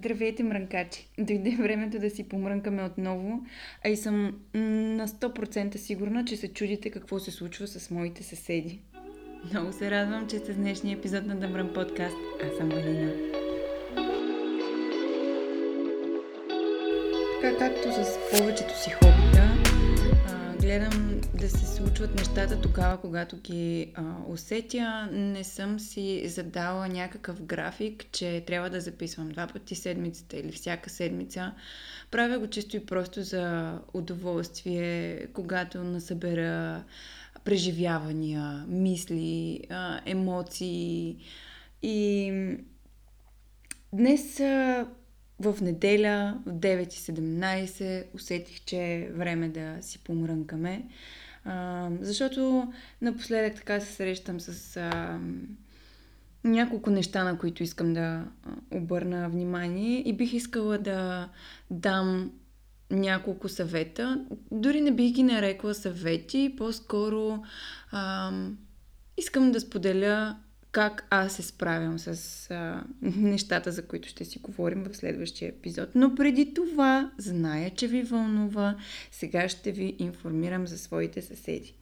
Здравейте, мрънкачи! Дойде времето да си помрънкаме отново, а и съм на 100% сигурна, че се чудите какво се случва с моите съседи. Много се радвам, че сте с днешния епизод на Дъмрън подкаст. Аз съм Валина. Така както с повечето си хобита, гледам да се случват нещата тогава, когато ги а, усетя. Не съм си задала някакъв график, че трябва да записвам два пъти седмицата или всяка седмица. Правя го чисто и просто за удоволствие, когато насъбера преживявания, мисли, а, емоции. И днес в неделя в 9.17 усетих, че е време да си помрънкаме. А, защото напоследък така се срещам с а, няколко неща, на които искам да обърна внимание и бих искала да дам няколко съвета. Дори не бих ги нарекла съвети, по-скоро а, искам да споделя как аз се справям с а, нещата, за които ще си говорим в следващия епизод. Но преди това, зная, че ви вълнува, сега ще ви информирам за своите съседи.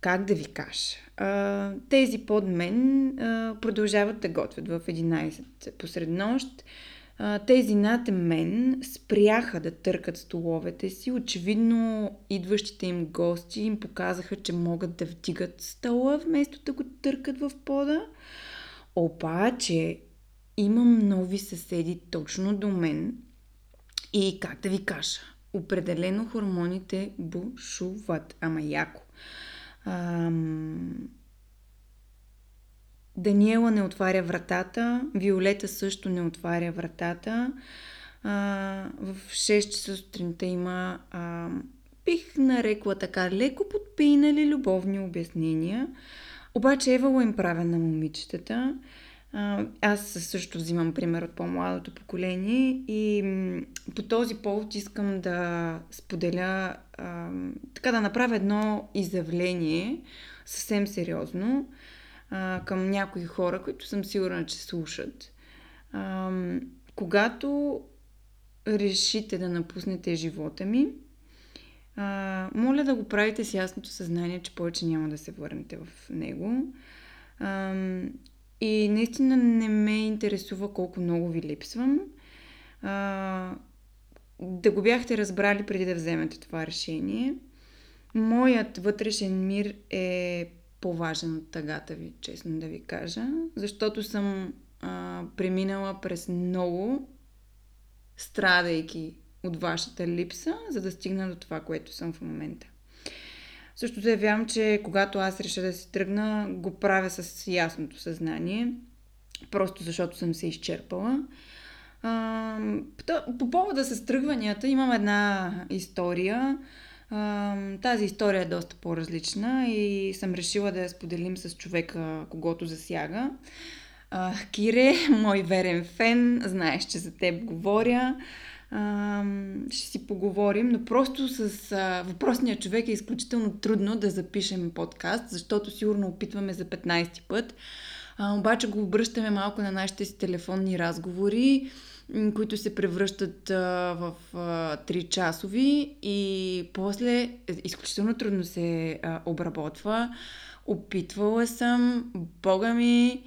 Как да ви кажа? А, тези под мен а, продължават да готвят в 11 посред нощ тези над мен спряха да търкат столовете си. Очевидно, идващите им гости им показаха, че могат да вдигат стола, вместо да го търкат в пода. Обаче, имам нови съседи точно до мен. И как да ви кажа, определено хормоните бушуват, ама яко. Ам... Даниела не отваря вратата, Виолета също не отваря вратата. А, в 6 часа сутринта има, а, бих нарекла така, леко подпинали любовни обяснения. Обаче Евала им правя на момичетата. Аз също взимам пример от по-младото поколение и по този повод искам да споделя, така да направя едно изявление съвсем сериозно а, към някои хора, които съм сигурна, че слушат. А, когато решите да напуснете живота ми, а, моля да го правите с ясното съзнание, че повече няма да се върнете в него. А, и наистина не ме интересува колко много ви липсвам. А, да го бяхте разбрали преди да вземете това решение. Моят вътрешен мир е по-важен от тъгата ви, честно да ви кажа, защото съм а, преминала през много, страдайки от вашата липса, за да стигна до това, което съм в момента. Също заявявам, че когато аз реша да си тръгна, го правя с ясното съзнание, просто защото съм се изчерпала. А, по повода с тръгванията имам една история, тази история е доста по-различна и съм решила да я споделим с човека, когато засяга. Кире, мой верен фен, знаеш, че за теб говоря. ще си поговорим, но просто с въпросния човек е изключително трудно да запишем подкаст, защото сигурно опитваме за 15 път. обаче го обръщаме малко на нашите си телефонни разговори които се превръщат а, в а, 3 часови и после изключително трудно се а, обработва. Опитвала съм, бога ми,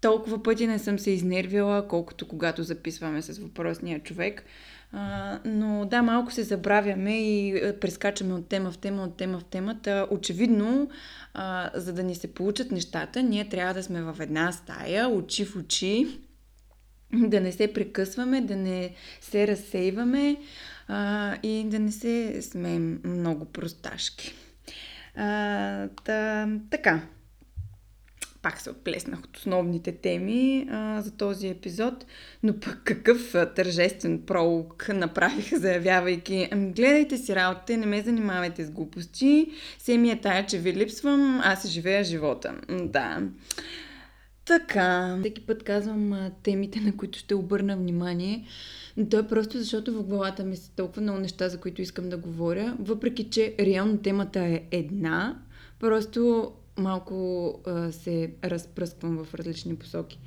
толкова пъти не съм се изнервила, колкото когато записваме с въпросния човек. А, но да, малко се забравяме и прескачаме от тема в тема, от тема в темата. Очевидно, а, за да ни се получат нещата, ние трябва да сме в една стая, очи в очи, да не се прекъсваме, да не се разсейваме а, и да не се смеем много просташки. А, та, така. Пак се отплеснах от основните теми а, за този епизод, но пък какъв тържествен пролог направих, заявявайки, ами гледайте си работа, не ме занимавайте с глупости, се е тая, че ви липсвам, аз си живея живота. Да. Така, всеки път казвам а, темите, на които ще обърна внимание, но то е просто защото в главата ми са толкова много неща, за които искам да говоря, въпреки че реално темата е една, просто малко а, се разпръсквам в различни посоки.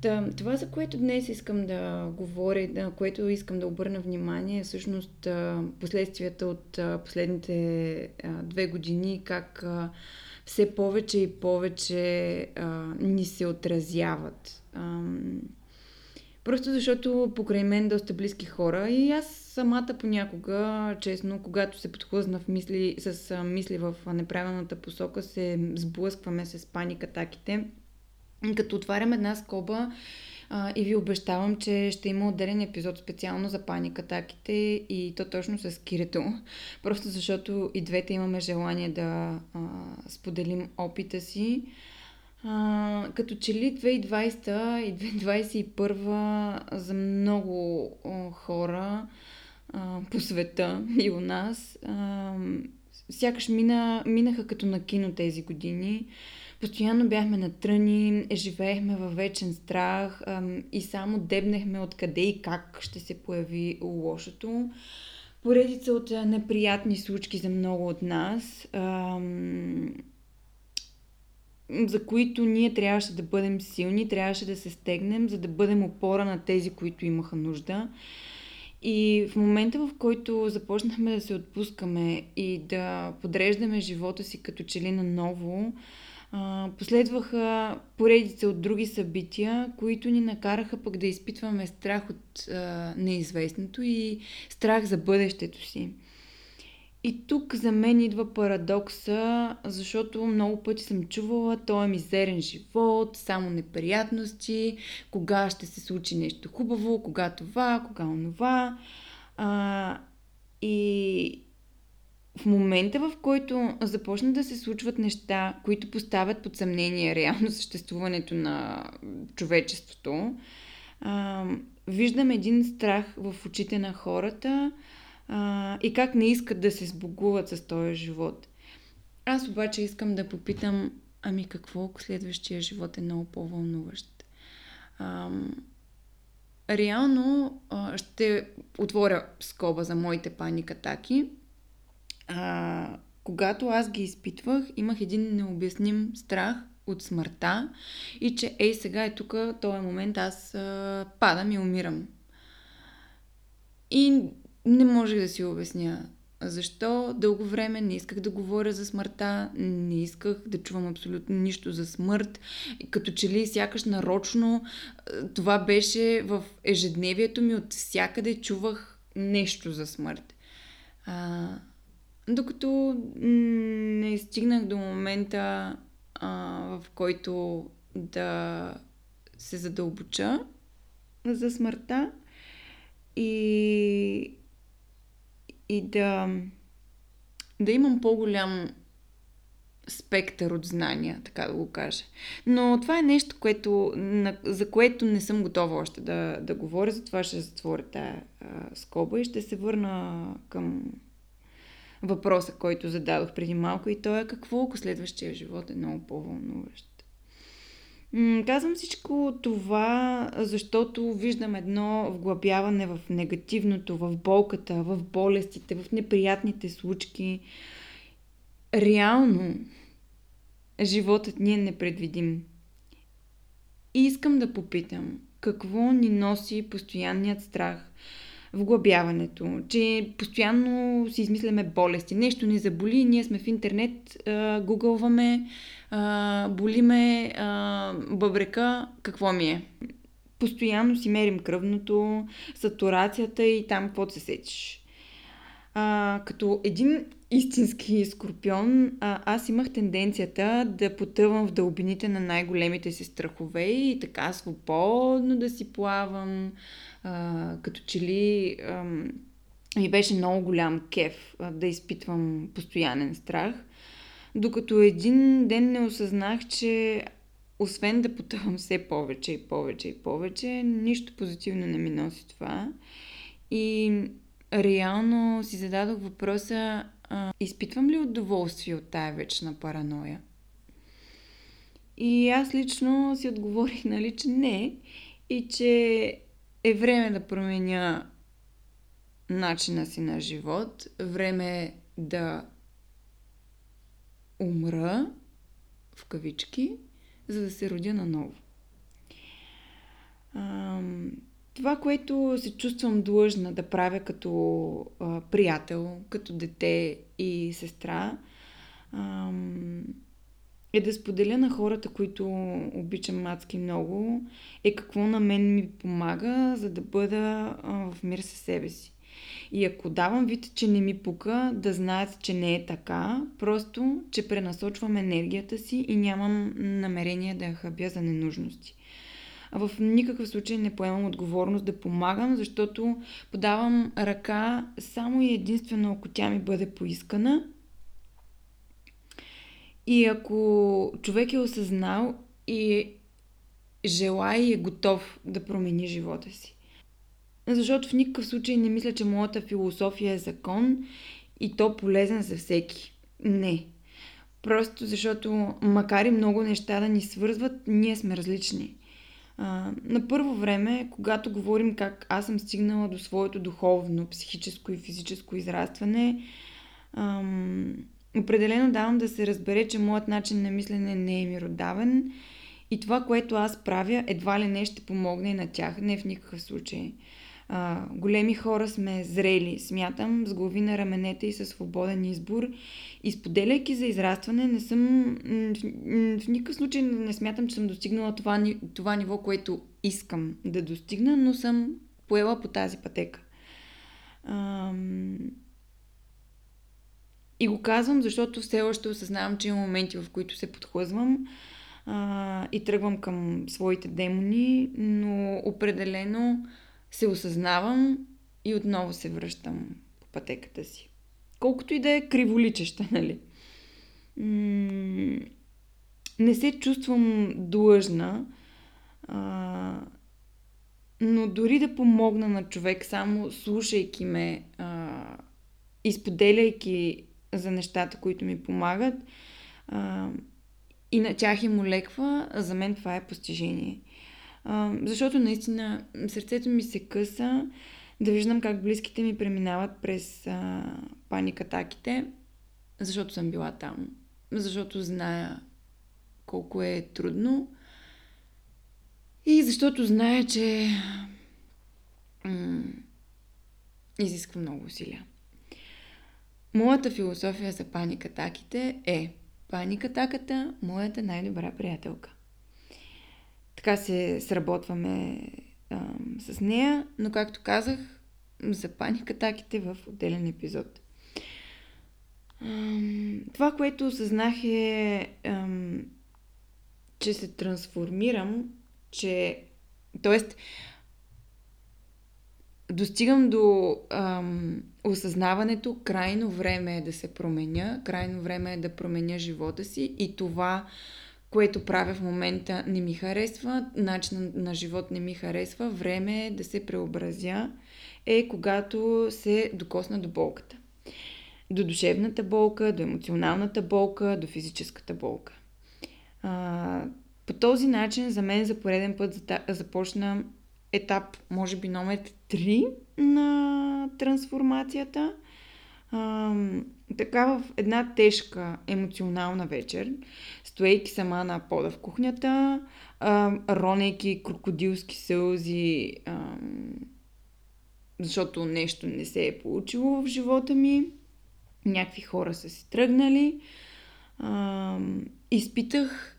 Та, това, за което днес искам да говоря, на което искам да обърна внимание, е всъщност последствията от последните две години, как все повече и повече ни се отразяват. Просто защото покрай мен доста близки хора и аз самата понякога, честно, когато се подхлъзна в мисли, с мисли в неправилната посока, се сблъскваме с паникатаките. Като отварям една скоба и ви обещавам, че ще има отделен епизод специално за паникатаките и то точно с Кирето. Просто защото и двете имаме желание да а, споделим опита си. А, като че ли 2020 и 2021 за много хора а, по света и у нас а, сякаш мина, минаха като на кино тези години. Постоянно бяхме натръни, живеехме във вечен страх а, и само дебнехме откъде и как ще се появи лошото. Поредица от неприятни случки за много от нас. А, за които ние трябваше да бъдем силни, трябваше да се стегнем, за да бъдем опора на тези, които имаха нужда. И в момента, в който започнахме да се отпускаме и да подреждаме живота си като че ли наново, последваха поредица от други събития, които ни накараха пък да изпитваме страх от а, неизвестното и страх за бъдещето си. И тук за мен идва парадокса, защото много пъти съм чувала, то е мизерен живот, само неприятности, кога ще се случи нещо хубаво, кога това, кога онова. А, и в момента, в който започнат да се случват неща, които поставят под съмнение реално съществуването на човечеството, а, виждам един страх в очите на хората, а, и как не искат да се сбогуват с този живот. Аз обаче искам да попитам, ами какво, ако следващия живот е много по-вълнуващ? А, реално а, ще отворя скоба за моите паникатаки. А, когато аз ги изпитвах, имах един необясним страх от смъртта и че ей сега е тук, този момент аз а, падам и умирам. И не можех да си обясня защо дълго време не исках да говоря за смъртта, не исках да чувам абсолютно нищо за смърт. Като че ли сякаш нарочно това беше в ежедневието ми, от всякъде чувах нещо за смърт. А, докато не стигнах до момента, а, в който да се задълбоча за смъртта и и да, да имам по-голям спектър от знания, така да го кажа. Но това е нещо, което, на, за което не съм готова още да, да говоря, затова ще затворя тая а, скоба и ще се върна към въпроса, който зададох преди малко и то е какво, ако следващия живот е много по-вълнуващ. Казвам всичко това, защото виждам едно вглъбяване в негативното, в болката, в болестите, в неприятните случки. Реално, животът ни е непредвидим. И искам да попитам, какво ни носи постоянният страх, вглъбяването, че постоянно си измисляме болести. Нещо ни заболи, ние сме в интернет, гугълваме, а, боли ме а, бъбрека, какво ми е? Постоянно си мерим кръвното, сатурацията и там какво се сечеш. А, като един истински скорпион, а, аз имах тенденцията да потъвам в дълбините на най-големите си страхове и така свободно да си плавам, а, като че ли а, ми беше много голям кеф а, да изпитвам постоянен страх. Докато един ден не осъзнах, че освен да потъвам все повече и повече и повече, нищо позитивно не ми носи това. И реално си зададох въпроса, а, изпитвам ли удоволствие от тая вечна параноя? И аз лично си отговорих, нали, че не. И че е време да променя начина си на живот. Време е да умра, в кавички, за да се родя наново. А, това, което се чувствам длъжна да правя като а, приятел, като дете и сестра, а, е да споделя на хората, които обичам адски много, е какво на мен ми помага, за да бъда а, в мир със себе си. И ако давам вид, че не ми пука, да знаят, че не е така, просто, че пренасочвам енергията си и нямам намерение да я хабя за ненужности. В никакъв случай не поемам отговорност да помагам, защото подавам ръка само и единствено ако тя ми бъде поискана. И ако човек е осъзнал и желая и е готов да промени живота си. Защото в никакъв случай не мисля, че моята философия е закон и то полезен за всеки. Не. Просто защото, макар и много неща да ни свързват, ние сме различни. А, на първо време, когато говорим как аз съм стигнала до своето духовно, психическо и физическо израстване, ам, определено давам да се разбере, че моят начин на мислене не е миродавен и това, което аз правя, едва ли не ще помогне и на тях, не в никакъв случай. А, големи хора сме зрели, смятам, с глави на раменете и със свободен избор. И споделяйки за израстване, не съм. В никакъв случай не смятам, че съм достигнала това, това ниво, което искам да достигна, но съм поела по тази пътека. Ам... И го казвам, защото все още осъзнавам, че има моменти, в които се подхлъзвам а, и тръгвам към своите демони, но определено се осъзнавам и отново се връщам по пътеката си. Колкото и да е криволичеща, нали? не се чувствам длъжна, а, но дори да помогна на човек, само слушайки ме а, и споделяйки за нещата, които ми помагат, а, и на тях им олеква, за мен това е постижение. Защото наистина сърцето ми се къса да виждам как близките ми преминават през а, паникатаките, защото съм била там. Защото зная колко е трудно и защото зная, че м- изисква много усилия. Моята философия за паникатаките е паникатаката моята най-добра приятелка. Така се сработваме а, с нея, но както казах, за паникатаките в отделен епизод. А, това, което осъзнах е, а, че се трансформирам, че. Тоест, достигам до ам, осъзнаването, крайно време е да се променя, крайно време е да променя живота си и това което правя в момента не ми харесва, начин на живот не ми харесва, време е да се преобразя, е когато се докосна до болката. До душевната болка, до емоционалната болка, до физическата болка. А, по този начин за мен за пореден път започна етап, може би номер 3 на трансформацията – а, така в една тежка емоционална вечер, стоейки сама на пода в кухнята, а, ронейки крокодилски сълзи, а, защото нещо не се е получило в живота ми, някакви хора са си тръгнали, а, изпитах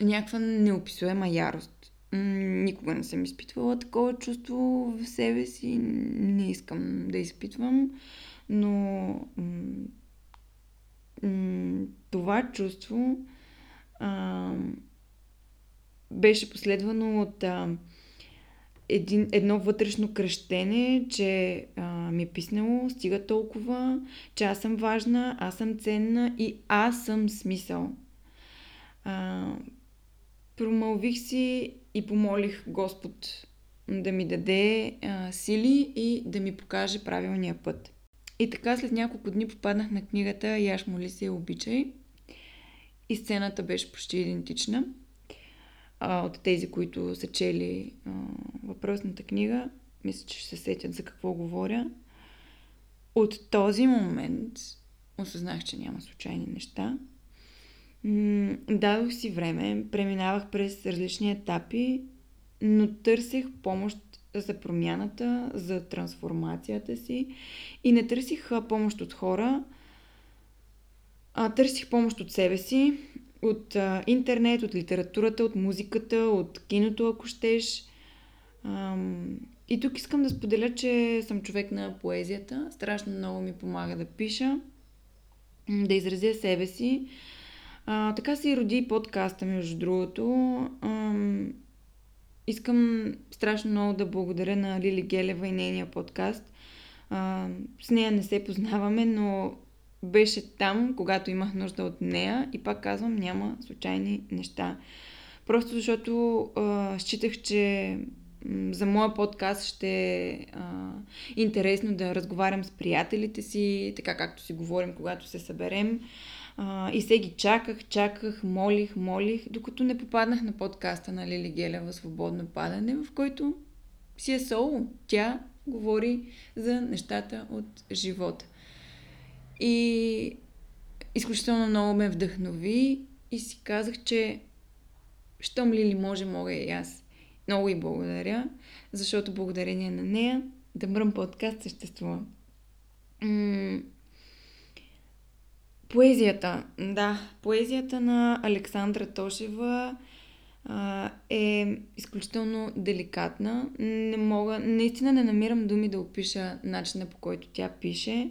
някаква неописуема ярост. Никога не съм изпитвала такова чувство в себе си. Не искам да изпитвам но м- м- това чувство а, беше последвано от а, един, едно вътрешно кръщене, че а, ми е писнало, стига толкова, че аз съм важна, аз съм ценна и аз съм смисъл. А, промълвих си и помолих Господ да ми даде а, сили и да ми покаже правилния път. И така след няколко дни попаднах на книгата Яш моли се обичай. И сцената беше почти идентична а, от тези, които са чели а, въпросната книга. Мисля, че ще се сетят за какво говоря. От този момент осъзнах, че няма случайни неща. Дадох си време, преминавах през различни етапи, но търсех помощ за промяната, за трансформацията си и не търсих помощ от хора, а търсих помощ от себе си, от а, интернет, от литературата, от музиката, от киното, ако щеш. Ам, и тук искам да споделя, че съм човек на поезията. Страшно много ми помага да пиша, да изразя себе си. А, така се и роди подкаста, между другото. Ам, искам страшно много да благодаря на Лили Гелева и нейния подкаст. С нея не се познаваме, но беше там, когато имах нужда от нея и пак казвам, няма случайни неща. Просто защото а, считах, че за моя подкаст ще е интересно да разговарям с приятелите си, така както си говорим, когато се съберем. А, и се ги чаках, чаках, молих, молих, докато не попаднах на подкаста на Лили Гелева Свободно падане, в който си е соло. Тя говори за нещата от живота. И изключително много ме вдъхнови и си казах, че щом Лили може, мога и аз. Много и благодаря, защото благодарение на нея да мръм подкаст съществува. Поезията. Да, поезията на Александра Тошева а, е изключително деликатна. Не мога, наистина не намирам думи да опиша начина по който тя пише.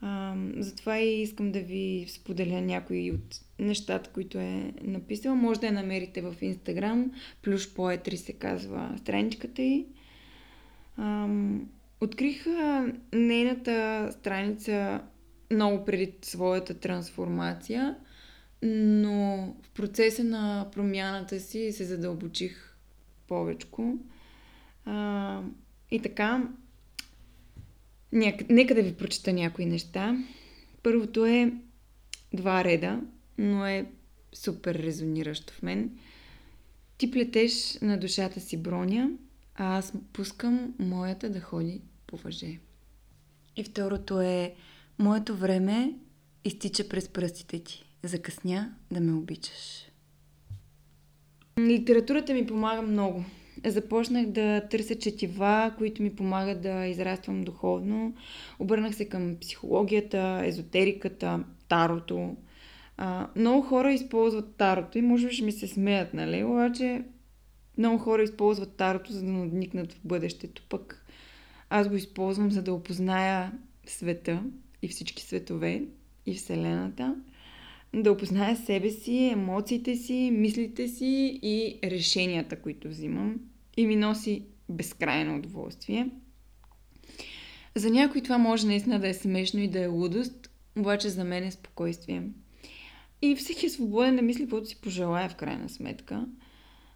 А, затова и искам да ви споделя някои от нещата, които е написала. Може да я намерите в Инстаграм. Плюш поетри се казва страничката й. А, открих нейната страница много преди своята трансформация, но в процеса на промяната си се задълбочих повечко. А, и така, Няк... Нека да ви прочета някои неща. Първото е два реда, но е супер резониращо в мен. Ти плетеш на душата си броня, а аз пускам моята да ходи по въже. И второто е Моето време изтича през пръстите ти. Закъсня да ме обичаш. Литературата ми помага много започнах да търся четива, които ми помагат да израствам духовно. Обърнах се към психологията, езотериката, тарото. А, много хора използват тарото и може би ще ми се смеят, нали? Обаче много хора използват тарото, за да надникнат в бъдещето. Пък аз го използвам, за да опозная света и всички светове и Вселената, да опозная себе си, емоциите си, мислите си и решенията, които взимам и ми носи безкрайно удоволствие. За някой това може наистина да е смешно и да е лудост, обаче за мен е спокойствие. И всеки е свободен да мисли каквото си пожелая в крайна сметка.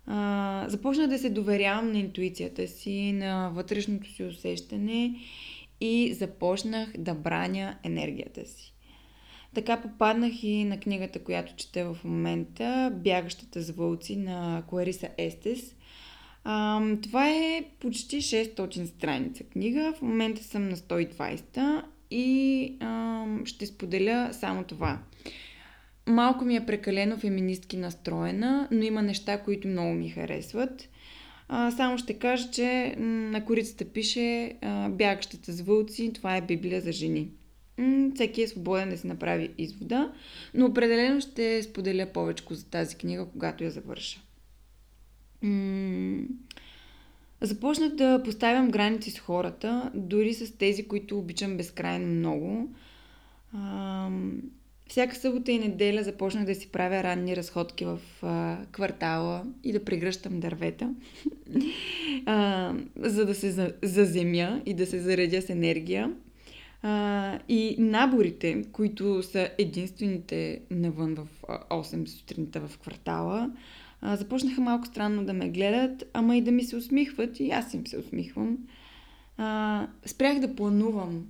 А, започнах да се доверявам на интуицията си, на вътрешното си усещане и започнах да браня енергията си. Така попаднах и на книгата, която чета в момента, Бягащата с вълци на Клариса Естес. А, това е почти 600 страница книга. В момента съм на 120 и а, ще споделя само това. Малко ми е прекалено феминистки настроена, но има неща, които много ми харесват. Само ще кажа, че на корицата пише а, Бягащата с вълци, това е Библия за жени. Всеки е свободен да си направи извода, но определено ще споделя повече за тази книга, когато я завърша започнах да поставям граници с хората, дори с тези, които обичам безкрайно много. Всяка събота и неделя започнах да си правя ранни разходки в а, квартала и да прегръщам дървета, а, за да се заземя и да се заредя с енергия. А, и наборите, които са единствените навън в 8 сутринта в квартала, а, започнаха малко странно да ме гледат, ама и да ми се усмихват и аз им се усмихвам. А, спрях да планувам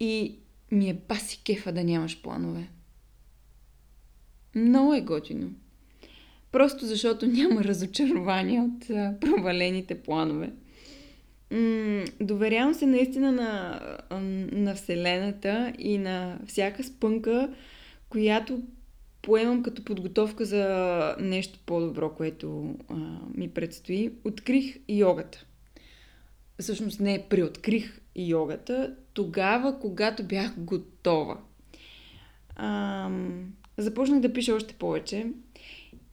и ми е паси кефа да нямаш планове. Много е готино. Просто защото няма разочарование от а, провалените планове. М- доверявам се наистина на, на Вселената и на всяка спънка, която поемам като подготовка за нещо по-добро, което а, ми предстои. Открих йогата. Всъщност не, приоткрих йогата тогава, когато бях готова. А, започнах да пиша още повече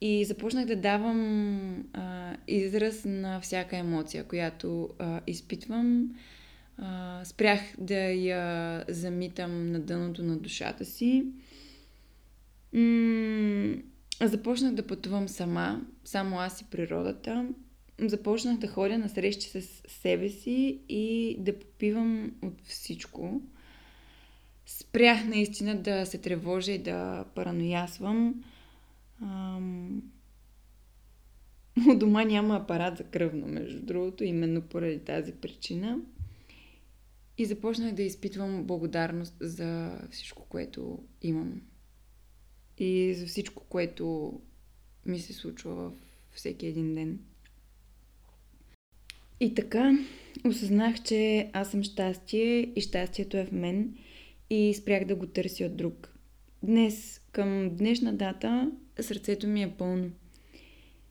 и започнах да давам а, израз на всяка емоция, която а, изпитвам. А, спрях да я замитам на дъното на душата си. М- започнах да пътувам сама, само аз и природата. Започнах да ходя на срещи с себе си и да попивам от всичко. Спрях наистина да се тревожа и да параноясвам. Ам... У дома няма апарат за кръвно, между другото, именно поради тази причина. И започнах да изпитвам благодарност за всичко, което имам. И за всичко, което ми се случва в всеки един ден. И така, осъзнах, че аз съм щастие и щастието е в мен и спрях да го търся от друг. Днес, към днешна дата, сърцето ми е пълно.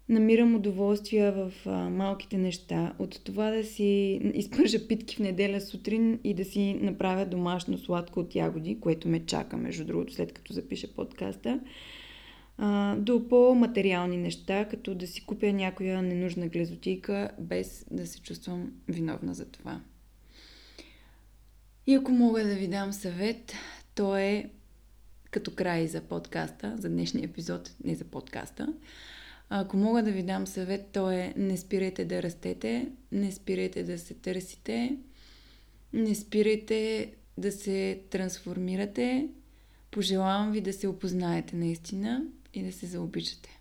Намирам удоволствие в а, малките неща. От това да си изпържа питки в неделя сутрин и да си направя домашно сладко от ягоди, което ме чака, между другото, след като запиша подкаста, до по-материални неща, като да си купя някоя ненужна глезотика, без да се чувствам виновна за това. И ако мога да ви дам съвет, то е като край за подкаста, за днешния епизод, не за подкаста. Ако мога да ви дам съвет, то е не спирайте да растете, не спирайте да се търсите, не спирайте да се трансформирате. Пожелавам ви да се опознаете наистина и да се заобичате.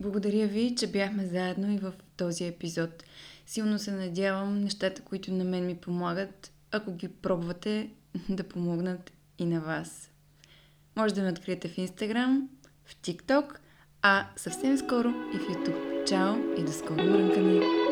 Благодаря ви, че бяхме заедно и в този епизод. Силно се надявам нещата, които на мен ми помагат, ако ги пробвате, да помогнат и на вас. Може да ме откриете в Instagram, в TikTok, а съвсем скоро и в YouTube. Чао и до скоро мрънкане!